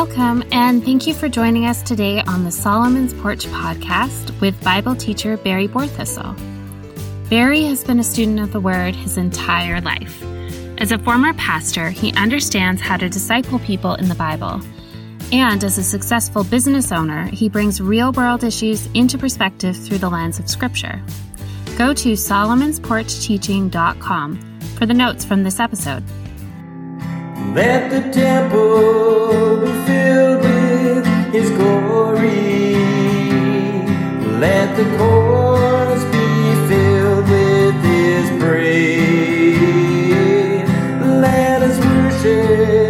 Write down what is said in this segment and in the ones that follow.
Welcome, and thank you for joining us today on the Solomon's Porch podcast with Bible teacher Barry Borthistle. Barry has been a student of the Word his entire life. As a former pastor, he understands how to disciple people in the Bible. And as a successful business owner, he brings real world issues into perspective through the lens of Scripture. Go to solomonsporchteaching.com for the notes from this episode. Let the temple be filled with his glory. Let the courts be filled with his praise. Let us worship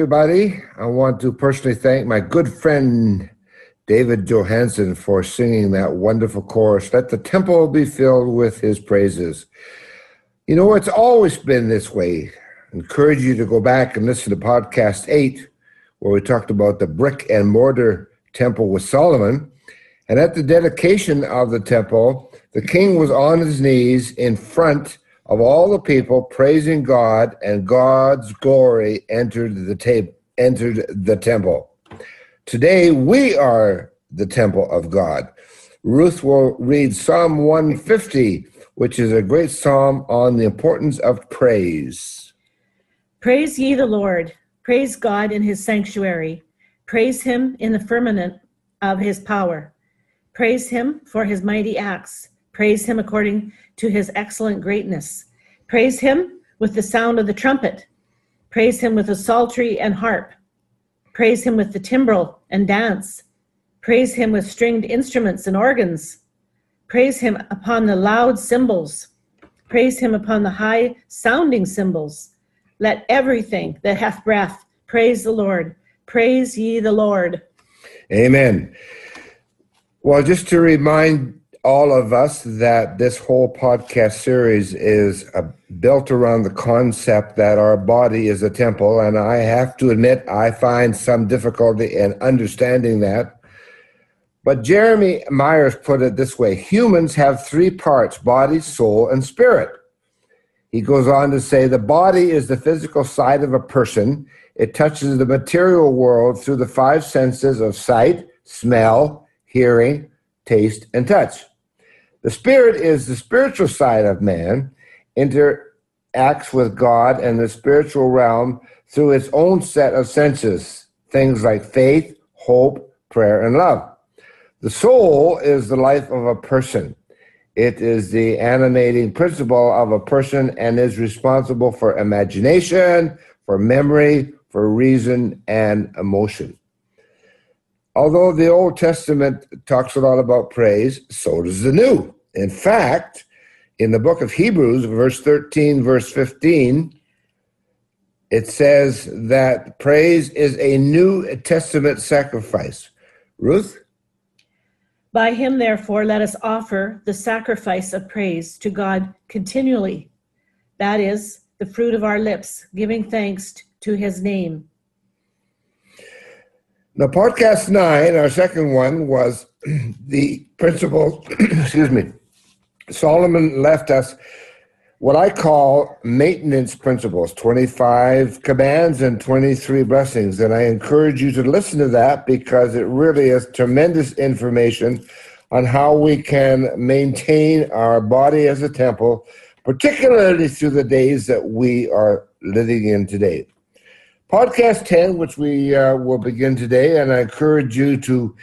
everybody. I want to personally thank my good friend David Johansen for singing that wonderful chorus. Let the temple be filled with his praises. You know, it's always been this way. I encourage you to go back and listen to podcast eight, where we talked about the brick and mortar temple with Solomon. And at the dedication of the temple, the king was on his knees in front of all the people praising God, and God's glory entered the entered the temple. Today we are the temple of God. Ruth will read Psalm 150, which is a great psalm on the importance of praise. Praise ye the Lord. Praise God in his sanctuary. Praise him in the firmament of his power. Praise him for his mighty acts. Praise him according to his excellent greatness. Praise him with the sound of the trumpet. Praise him with the psaltery and harp. Praise him with the timbrel and dance. Praise him with stringed instruments and organs. Praise him upon the loud cymbals. Praise him upon the high sounding cymbals. Let everything that hath breath praise the Lord. Praise ye the Lord. Amen. Well, just to remind all of us that this whole podcast series is uh, built around the concept that our body is a temple. And I have to admit, I find some difficulty in understanding that. But Jeremy Myers put it this way humans have three parts body, soul, and spirit. He goes on to say the body is the physical side of a person. It touches the material world through the five senses of sight, smell, hearing, taste, and touch. The spirit is the spiritual side of man, interacts with God and the spiritual realm through its own set of senses, things like faith, hope, prayer, and love. The soul is the life of a person. It is the animating principle of a person and is responsible for imagination, for memory, for reason, and emotion. Although the Old Testament talks a lot about praise, so does the New. In fact, in the book of Hebrews, verse 13, verse 15, it says that praise is a New Testament sacrifice. Ruth? By him, therefore, let us offer the sacrifice of praise to God continually. That is the fruit of our lips, giving thanks to his name. Now, podcast nine, our second one, was the principle, excuse me, Solomon left us what I call maintenance principles 25 commands and 23 blessings. And I encourage you to listen to that because it really is tremendous information on how we can maintain our body as a temple, particularly through the days that we are living in today. Podcast 10, which we uh, will begin today, and I encourage you to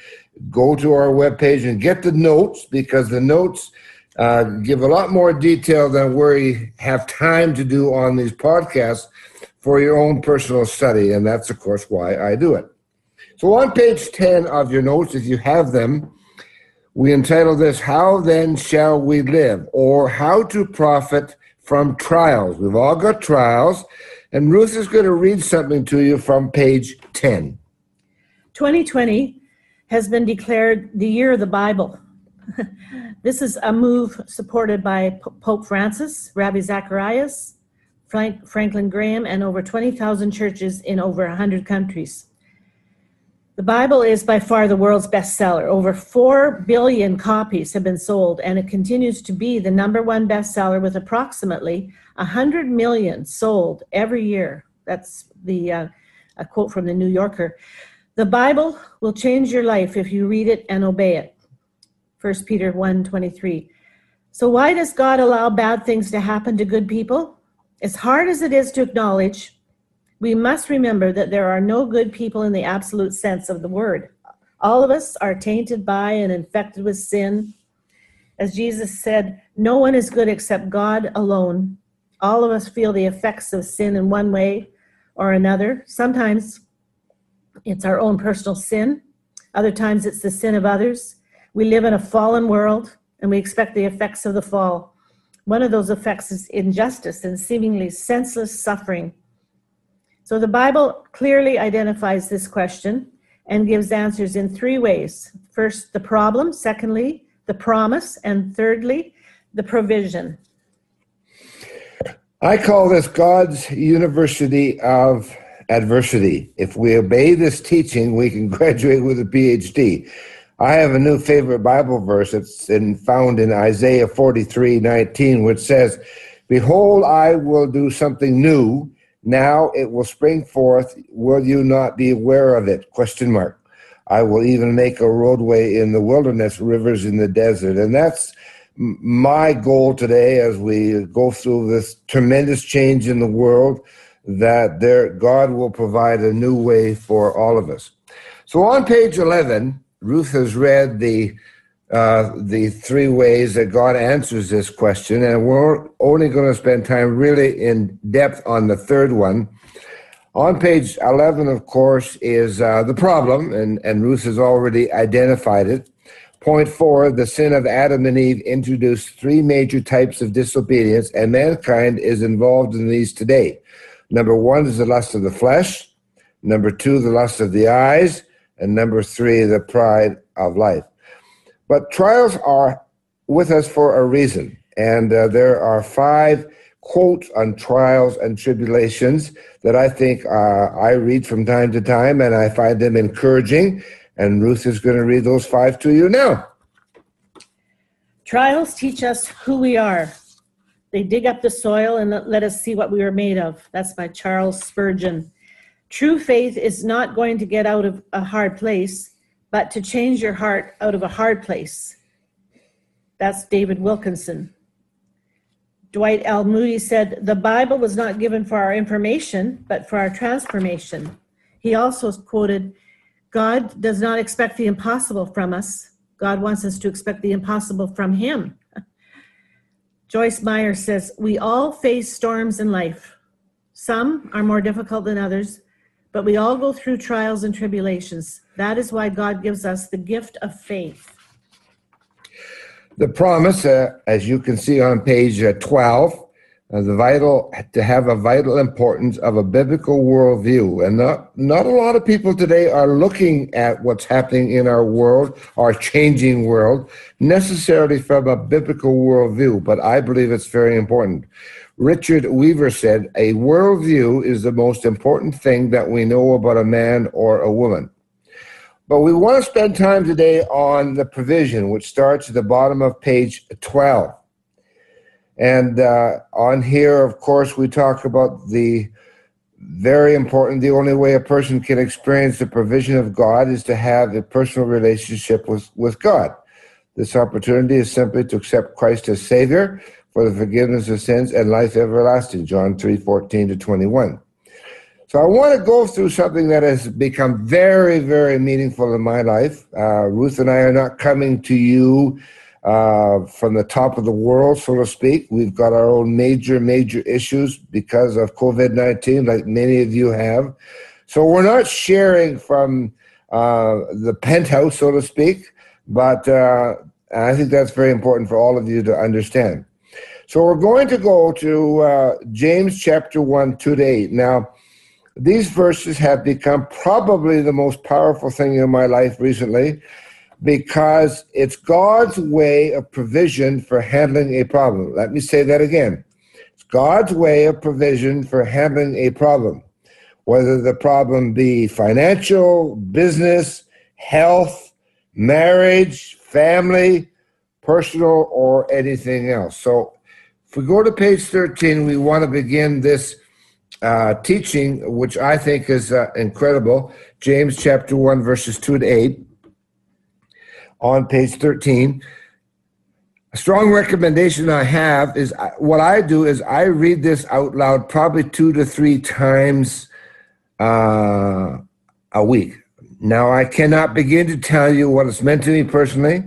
go to our webpage and get the notes because the notes uh, give a lot more detail than we have time to do on these podcasts for your own personal study, and that's, of course, why I do it. So, on page 10 of your notes, if you have them, we entitle this, How Then Shall We Live? or How to Profit from Trials. We've all got trials, and Ruth is going to read something to you from page 10. 2020 has been declared the year of the Bible. this is a move supported by Pope Francis, Ravi Zacharias, Frank, Franklin Graham, and over 20,000 churches in over 100 countries. The Bible is by far the world's bestseller. Over 4 billion copies have been sold, and it continues to be the number one bestseller with approximately 100 million sold every year. That's the uh, a quote from the New Yorker. The Bible will change your life if you read it and obey it. 1 Peter 1 23. So, why does God allow bad things to happen to good people? As hard as it is to acknowledge, we must remember that there are no good people in the absolute sense of the word. All of us are tainted by and infected with sin. As Jesus said, no one is good except God alone. All of us feel the effects of sin in one way or another. Sometimes it's our own personal sin, other times it's the sin of others. We live in a fallen world and we expect the effects of the fall. One of those effects is injustice and seemingly senseless suffering. So the Bible clearly identifies this question and gives answers in three ways. First, the problem. Secondly, the promise. And thirdly, the provision. I call this God's University of Adversity. If we obey this teaching, we can graduate with a PhD. I have a new favorite Bible verse. It's in, found in Isaiah 43 19, which says, Behold, I will do something new now it will spring forth. Will you not be aware of it? Question mark. I will even make a roadway in the wilderness, rivers in the desert. And that's my goal today as we go through this tremendous change in the world that there God will provide a new way for all of us. So on page 11, Ruth has read the uh, the three ways that God answers this question, and we're only going to spend time really in depth on the third one. On page 11, of course, is uh, the problem, and, and Ruth has already identified it. Point four, the sin of Adam and Eve introduced three major types of disobedience, and mankind is involved in these today. Number one is the lust of the flesh, number two, the lust of the eyes, and number three, the pride of life. But trials are with us for a reason. And uh, there are five quotes on trials and tribulations that I think uh, I read from time to time, and I find them encouraging. And Ruth is going to read those five to you now. Trials teach us who we are. They dig up the soil and let us see what we are made of. That's by Charles Spurgeon. True faith is not going to get out of a hard place, but to change your heart out of a hard place. That's David Wilkinson. Dwight L. Moody said, The Bible was not given for our information, but for our transformation. He also quoted, God does not expect the impossible from us. God wants us to expect the impossible from Him. Joyce Meyer says, We all face storms in life. Some are more difficult than others, but we all go through trials and tribulations. That is why God gives us the gift of faith. The promise, uh, as you can see on page uh, 12, the vital to have a vital importance of a biblical worldview, and not not a lot of people today are looking at what's happening in our world, our changing world, necessarily from a biblical worldview. But I believe it's very important. Richard Weaver said, "A worldview is the most important thing that we know about a man or a woman." But we want to spend time today on the provision, which starts at the bottom of page 12. And uh, on here, of course, we talk about the very important the only way a person can experience the provision of God is to have a personal relationship with, with God. This opportunity is simply to accept Christ as Savior for the forgiveness of sins and life everlasting, John 3 14 to 21. So I want to go through something that has become very, very meaningful in my life. Uh, Ruth and I are not coming to you uh, from the top of the world, so to speak. We've got our own major, major issues because of COVID 19, like many of you have. So we're not sharing from uh, the penthouse, so to speak, but uh, I think that's very important for all of you to understand. So we're going to go to uh, James chapter 1, today. Now, these verses have become probably the most powerful thing in my life recently because it's God's way of provision for handling a problem. Let me say that again. It's God's way of provision for handling a problem, whether the problem be financial, business, health, marriage, family, personal, or anything else. So if we go to page 13, we want to begin this uh, teaching, which I think is uh, incredible. James chapter 1, verses 2 to 8 on page 13. A strong recommendation I have is what I do is I read this out loud probably two to three times uh, a week. Now, I cannot begin to tell you what it's meant to me personally,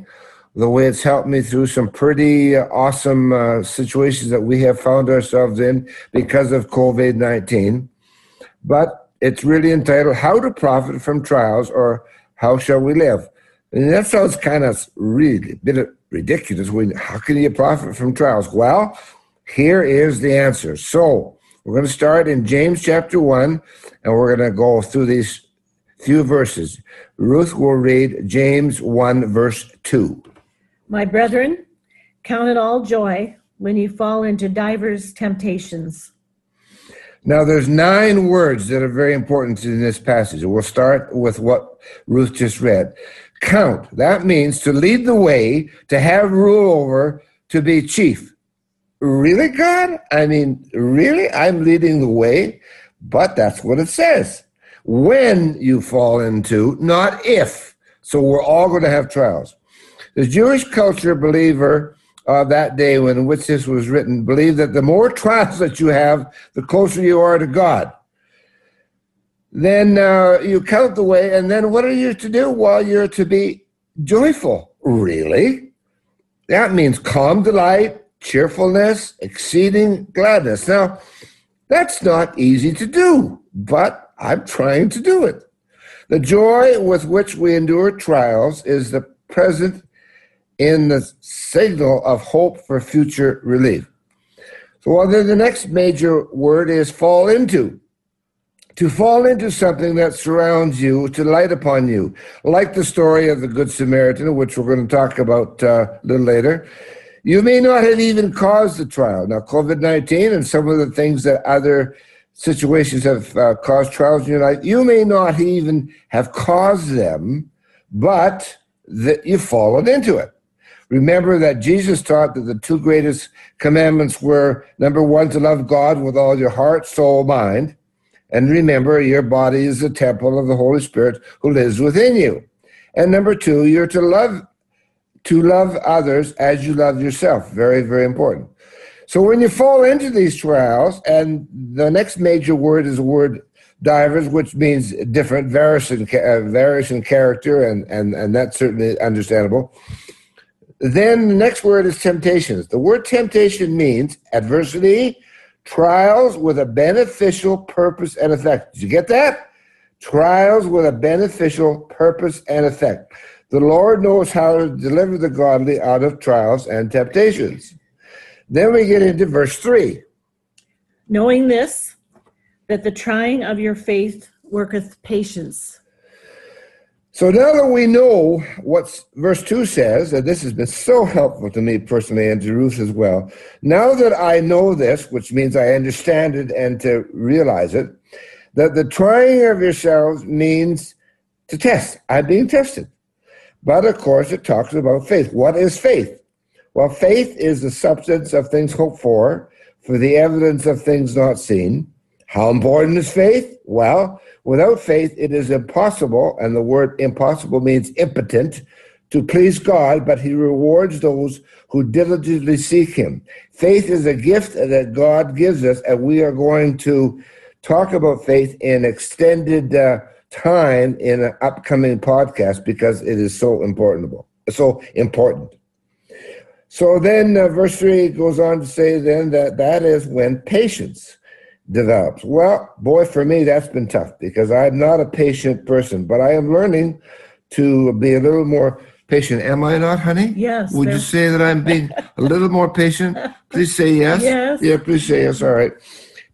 the way it's helped me through some pretty awesome uh, situations that we have found ourselves in because of COVID 19. But it's really entitled How to Profit from Trials or How Shall We Live? And that sounds kind of really a bit ridiculous. When, how can you profit from trials? Well, here is the answer. So we're going to start in James chapter 1, and we're going to go through these few verses. Ruth will read James 1, verse 2. My brethren, count it all joy when you fall into divers temptations. Now, there's nine words that are very important in this passage. We'll start with what Ruth just read count. That means to lead the way, to have rule over, to be chief. Really, God? I mean, really? I'm leading the way? But that's what it says. When you fall into, not if. So we're all going to have trials. The Jewish culture believer of that day when which this was written believed that the more trials that you have, the closer you are to God then uh, you count the way, and then what are you to do? Well, you're to be joyful. Really? That means calm delight, cheerfulness, exceeding gladness. Now, that's not easy to do, but I'm trying to do it. The joy with which we endure trials is the present in the signal of hope for future relief. So, well, then the next major word is fall into to fall into something that surrounds you, to light upon you, like the story of the Good Samaritan, which we're going to talk about uh, a little later. You may not have even caused the trial. Now, COVID 19 and some of the things that other situations have uh, caused trials in your life, you may not even have caused them, but that you've fallen into it. Remember that Jesus taught that the two greatest commandments were number one, to love God with all your heart, soul, mind and remember, your body is the temple of the Holy Spirit who lives within you. And number two, you're to love to love others as you love yourself. Very, very important. So when you fall into these trials, and the next major word is the word divers, which means different, various in, uh, various in character, and, and, and that's certainly understandable. Then the next word is temptations. The word temptation means adversity, trials with a beneficial purpose and effect. Did you get that? Trials with a beneficial purpose and effect. The Lord knows how to deliver the godly out of trials and temptations. Then we get into verse 3. Knowing this, that the trying of your faith worketh patience. So now that we know what verse 2 says, and this has been so helpful to me personally and to Ruth as well, now that I know this, which means I understand it and to realize it, that the trying of yourselves means to test. I'm being tested. But of course, it talks about faith. What is faith? Well, faith is the substance of things hoped for, for the evidence of things not seen. How important is faith? Well, Without faith, it is impossible, and the word impossible means impotent, to please God, but He rewards those who diligently seek Him. Faith is a gift that God gives us, and we are going to talk about faith in extended uh, time in an upcoming podcast because it is so important. So important. So then, uh, verse 3 goes on to say then that that is when patience develops. Well, boy, for me, that's been tough because I'm not a patient person, but I am learning to be a little more patient. Am I not, honey? Yes, Would you say that I'm being a little more patient? Please say yes. Yes. Yeah, please say yes. All right.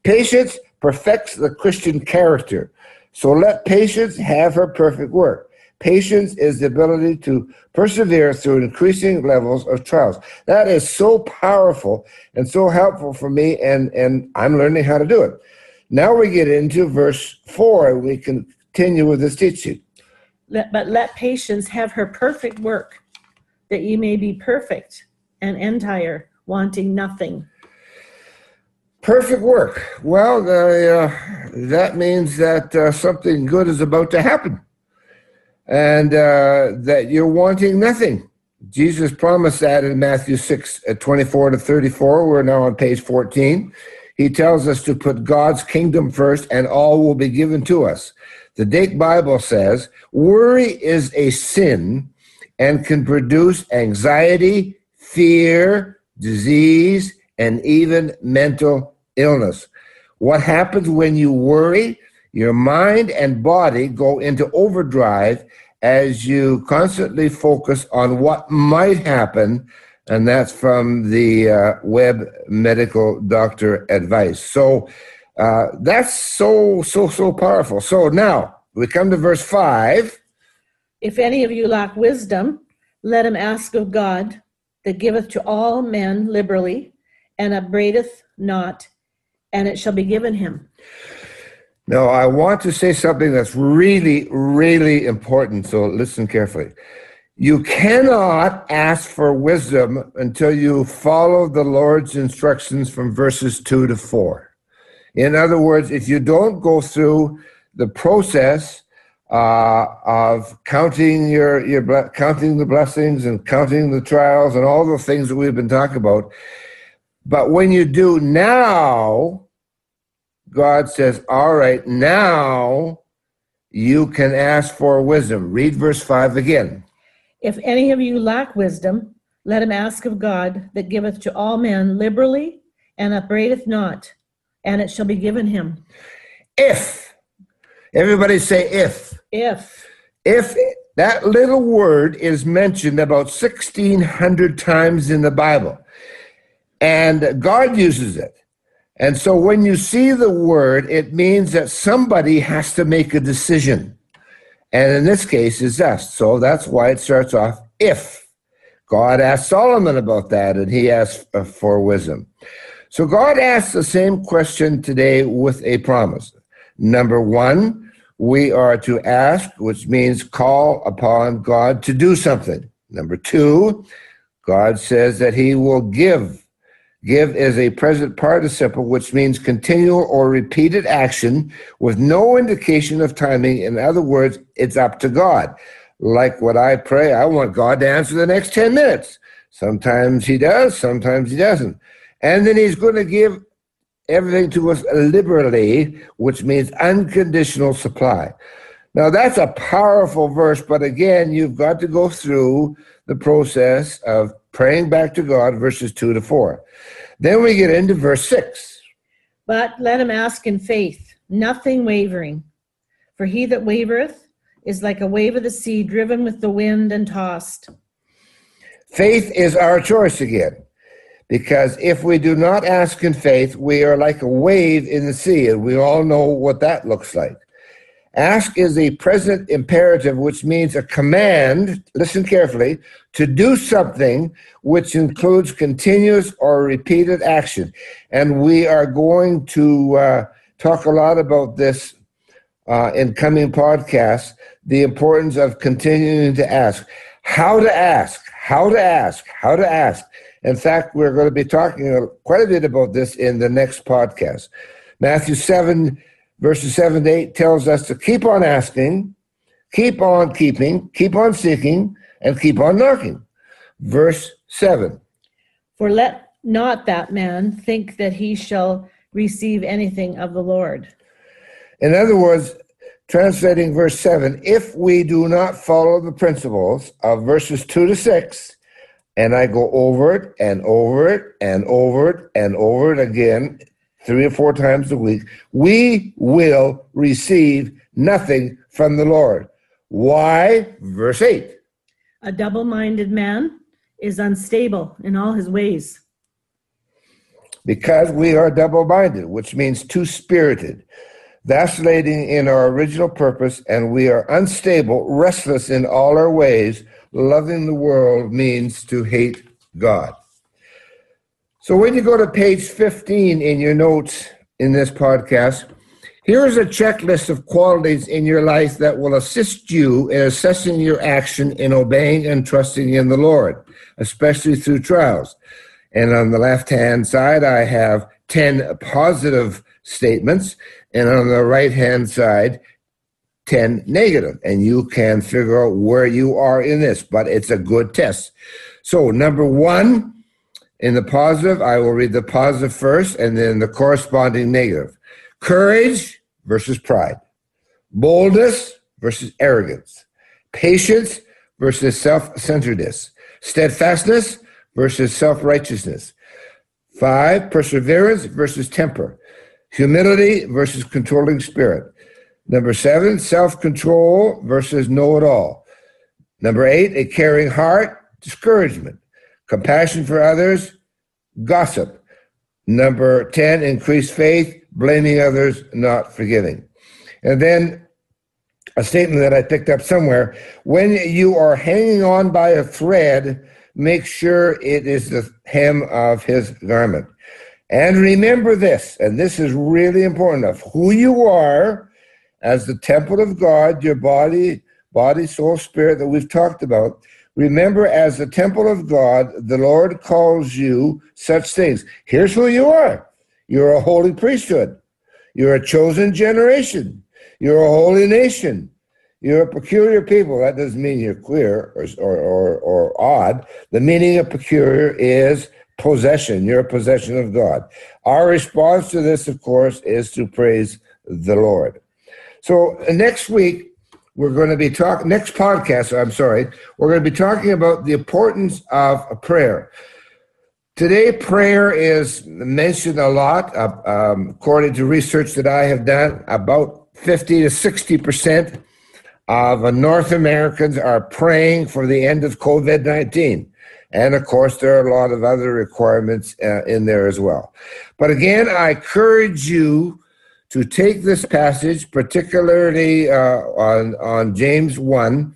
Patience perfects the Christian character. So let patience have her perfect work. Patience is the ability to persevere through increasing levels of trials. That is so powerful and so helpful for me, and, and I'm learning how to do it. Now we get into verse 4, and we continue with this teaching. Let, but let patience have her perfect work, that ye may be perfect and entire, wanting nothing. Perfect work. Well, uh, that means that uh, something good is about to happen and uh, that you're wanting nothing. Jesus promised that in Matthew 6 uh, 24 to 34. We're now on page 14. He tells us to put God's kingdom first and all will be given to us. The Dake Bible says worry is a sin and can produce anxiety, fear, disease, and even mental illness. What happens when you worry? Your mind and body go into overdrive as you constantly focus on what might happen, and that's from the uh, web medical doctor advice. So uh, that's so, so, so powerful. So now we come to verse 5. If any of you lack wisdom, let him ask of God, that giveth to all men liberally, and upbraideth not, and it shall be given him. Now, I want to say something that's really, really important, so listen carefully. You cannot ask for wisdom until you follow the Lord's instructions from verses 2 to 4. In other words, if you don't go through the process uh, of counting your, your ble- counting the blessings and counting the trials and all the things that we've been talking about, but when you do now, God says, All right, now you can ask for wisdom. Read verse 5 again. If any of you lack wisdom, let him ask of God, that giveth to all men liberally, and upbraideth not, and it shall be given him. If, everybody say if. If, If that little word is mentioned about 1,600 times in the Bible, and God uses it. And so when you see the word, it means that somebody has to make a decision. And in this case, it's us. So that's why it starts off if. God asked Solomon about that, and he asked uh, for wisdom. So God asks the same question today with a promise. Number one, we are to ask, which means call upon God to do something. Number two, God says that he will give. Give is a present participle, which means continual or repeated action with no indication of timing. In other words, it's up to God. Like what I pray, I want God to answer the next 10 minutes. Sometimes he does, sometimes he doesn't. And then he's going to give everything to us liberally, which means unconditional supply. Now, that's a powerful verse, but again, you've got to go through the process of praying back to God, verses 2 to 4. Then we get into verse 6. but let him ask in faith, nothing wavering. For he that wavereth is like a wave of the sea, driven with the wind and tossed. Faith is our choice again, because if we do not ask in faith, we are like a wave in the sea, and we all know what that looks like. Ask is a present imperative, which means a command, listen carefully, to do something which includes continuous or repeated action. And we are going to uh, talk a lot about this uh, in coming podcasts the importance of continuing to ask. How to ask, how to ask, how to ask. In fact, we're going to be talking quite a bit about this in the next podcast. Matthew 7, verses 7 to 8 tells us to keep on asking, keep on keeping, keep on seeking, and keep on knocking. Verse 7. For let not that man think that he shall receive anything of the Lord. In other words, translating verse 7, if we do not follow the principles of verses 2 to 6, and I go over it and over it and over it and over it again three or four times a week, we will receive nothing from the Lord. Why? Verse 8. A double minded man is unstable in all his ways. Because we are double minded, which means two spirited, vacillating in our original purpose, and we are unstable, restless in all our ways. Loving the world means to hate God. So when you go to page 15 in your notes in this podcast, Here's a checklist of qualities in your life that will assist you in assessing your action in obeying and trusting in the Lord, especially through trials. And on the left hand side, I have 10 positive statements, and on the right hand side, 10 negative. And you can figure out where you are in this, but it's a good test. So, number one, in the positive, I will read the positive first and then the corresponding negative. Courage versus pride. Boldness versus arrogance. Patience versus self centeredness. Steadfastness versus self righteousness. Five, perseverance versus temper. Humility versus controlling spirit. Number seven, self control versus know it all. Number eight, a caring heart, discouragement. Compassion for others, gossip. Number 10, increased faith, blaming others, not forgiving. And then a statement that I picked up somewhere when you are hanging on by a thread, make sure it is the hem of his garment. And remember this, and this is really important of who you are as the temple of God, your body, body, soul, spirit that we've talked about. Remember, as the temple of God, the Lord calls you such things. Here's who you are you're a holy priesthood, you're a chosen generation, you're a holy nation, you're a peculiar people. That doesn't mean you're queer or, or, or, or odd. The meaning of peculiar is possession. You're a possession of God. Our response to this, of course, is to praise the Lord. So uh, next week, we're going to be talking, next podcast, I'm sorry, we're going to be talking about the importance of prayer. Today, prayer is mentioned a lot. Uh, um, according to research that I have done, about 50 to 60 percent of North Americans are praying for the end of COVID 19. And of course, there are a lot of other requirements uh, in there as well. But again, I encourage you to take this passage, particularly uh, on, on James 1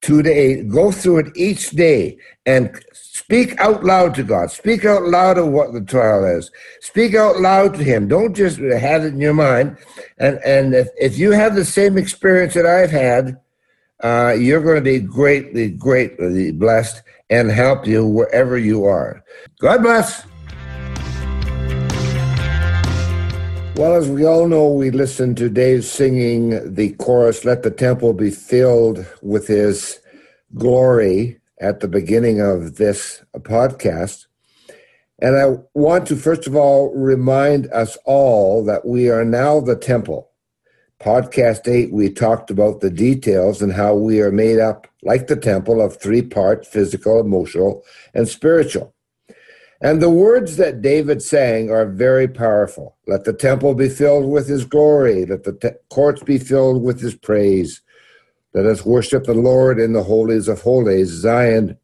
2 to 8, go through it each day and speak out loud to God. Speak out loud of what the trial is. Speak out loud to Him. Don't just have it in your mind. And, and if, if you have the same experience that I've had, uh, you're going to be greatly, greatly blessed and help you wherever you are. God bless. Well, as we all know, we listened to Dave singing the chorus, Let the Temple Be Filled with His Glory, at the beginning of this podcast. And I want to, first of all, remind us all that we are now the temple. Podcast 8, we talked about the details and how we are made up, like the temple, of three parts physical, emotional, and spiritual. And the words that David sang are very powerful. Let the temple be filled with his glory. Let the te- courts be filled with his praise. Let us worship the Lord in the holies of holies. Zion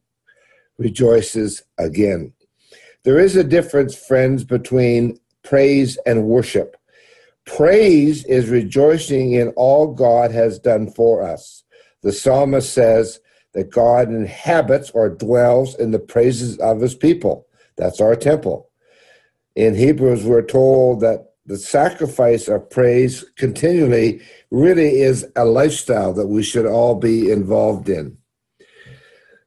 rejoices again. There is a difference, friends, between praise and worship. Praise is rejoicing in all God has done for us. The psalmist says that God inhabits or dwells in the praises of his people. That's our temple. In Hebrews, we're told that the sacrifice of praise continually really is a lifestyle that we should all be involved in.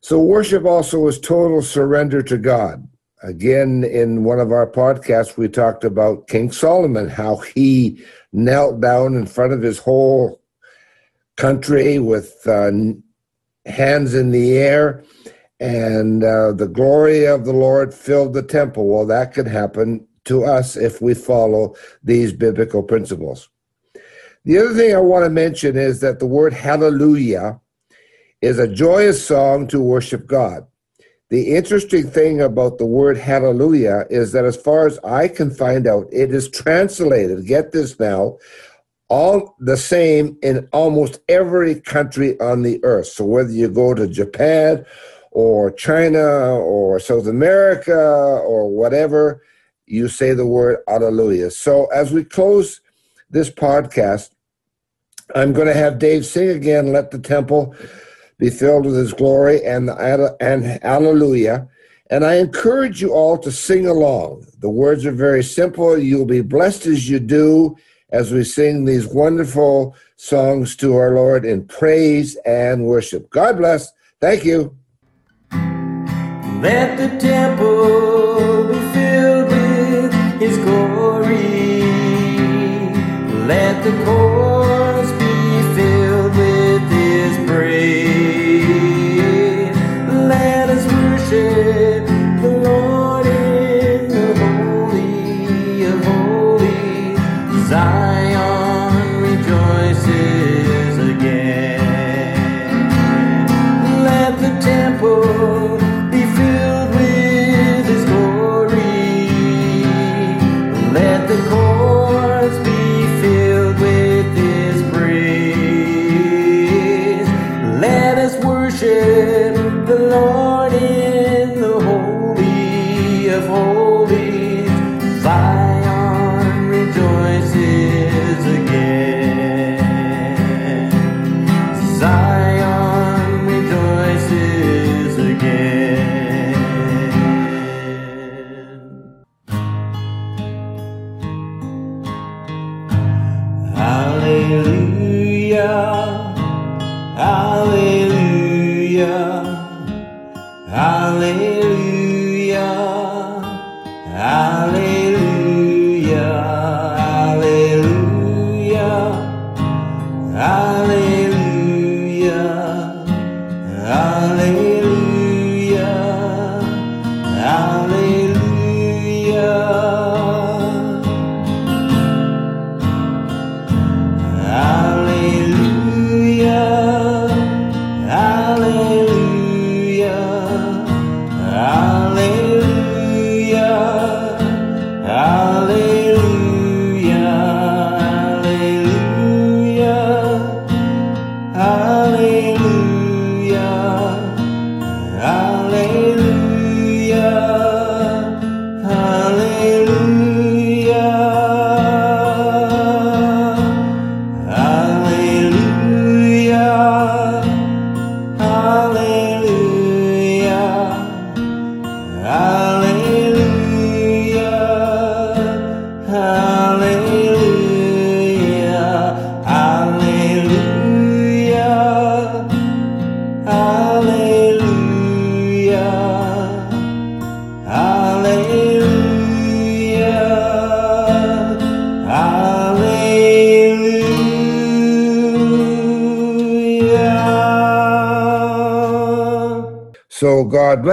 So, worship also is total surrender to God. Again, in one of our podcasts, we talked about King Solomon, how he knelt down in front of his whole country with uh, hands in the air and uh, the glory of the Lord filled the temple. Well, that could happen to us if we follow these biblical principles. The other thing I want to mention is that the word hallelujah is a joyous song to worship God. The interesting thing about the word hallelujah is that, as far as I can find out, it is translated, get this now, all the same in almost every country on the earth. So whether you go to Japan or China or South America or whatever, you say the word Alleluia. So as we close this podcast, I'm going to have Dave sing again, Let the Temple be filled with his glory and and hallelujah. And I encourage you all to sing along. The words are very simple. You'll be blessed as you do as we sing these wonderful songs to our Lord in praise and worship. God bless. Thank you. Let the temple be filled with his glory. Let the courts Hallelujah,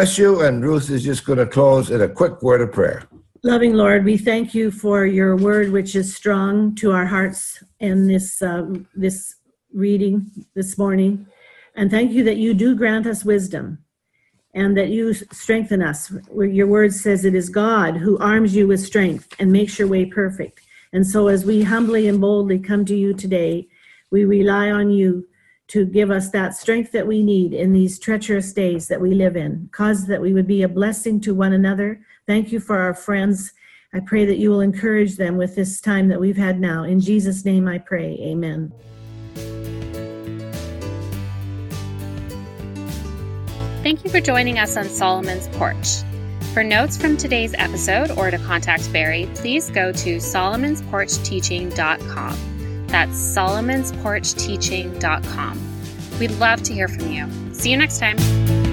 bless you. And Ruth is just going to close in a quick word of prayer. Loving Lord, we thank you for your word, which is strong to our hearts in this um, this reading this morning, and thank you that you do grant us wisdom, and that you strengthen us. Your word says it is God who arms you with strength and makes your way perfect. And so, as we humbly and boldly come to you today, we rely on you to give us that strength that we need in these treacherous days that we live in. Cause that we would be a blessing to one another. Thank you for our friends. I pray that you will encourage them with this time that we've had now. In Jesus' name I pray. Amen. Thank you for joining us on Solomon's Porch. For notes from today's episode or to contact Barry, please go to solomonsporchteaching.com. That's solomonsporchteaching.com. We'd love to hear from you. See you next time.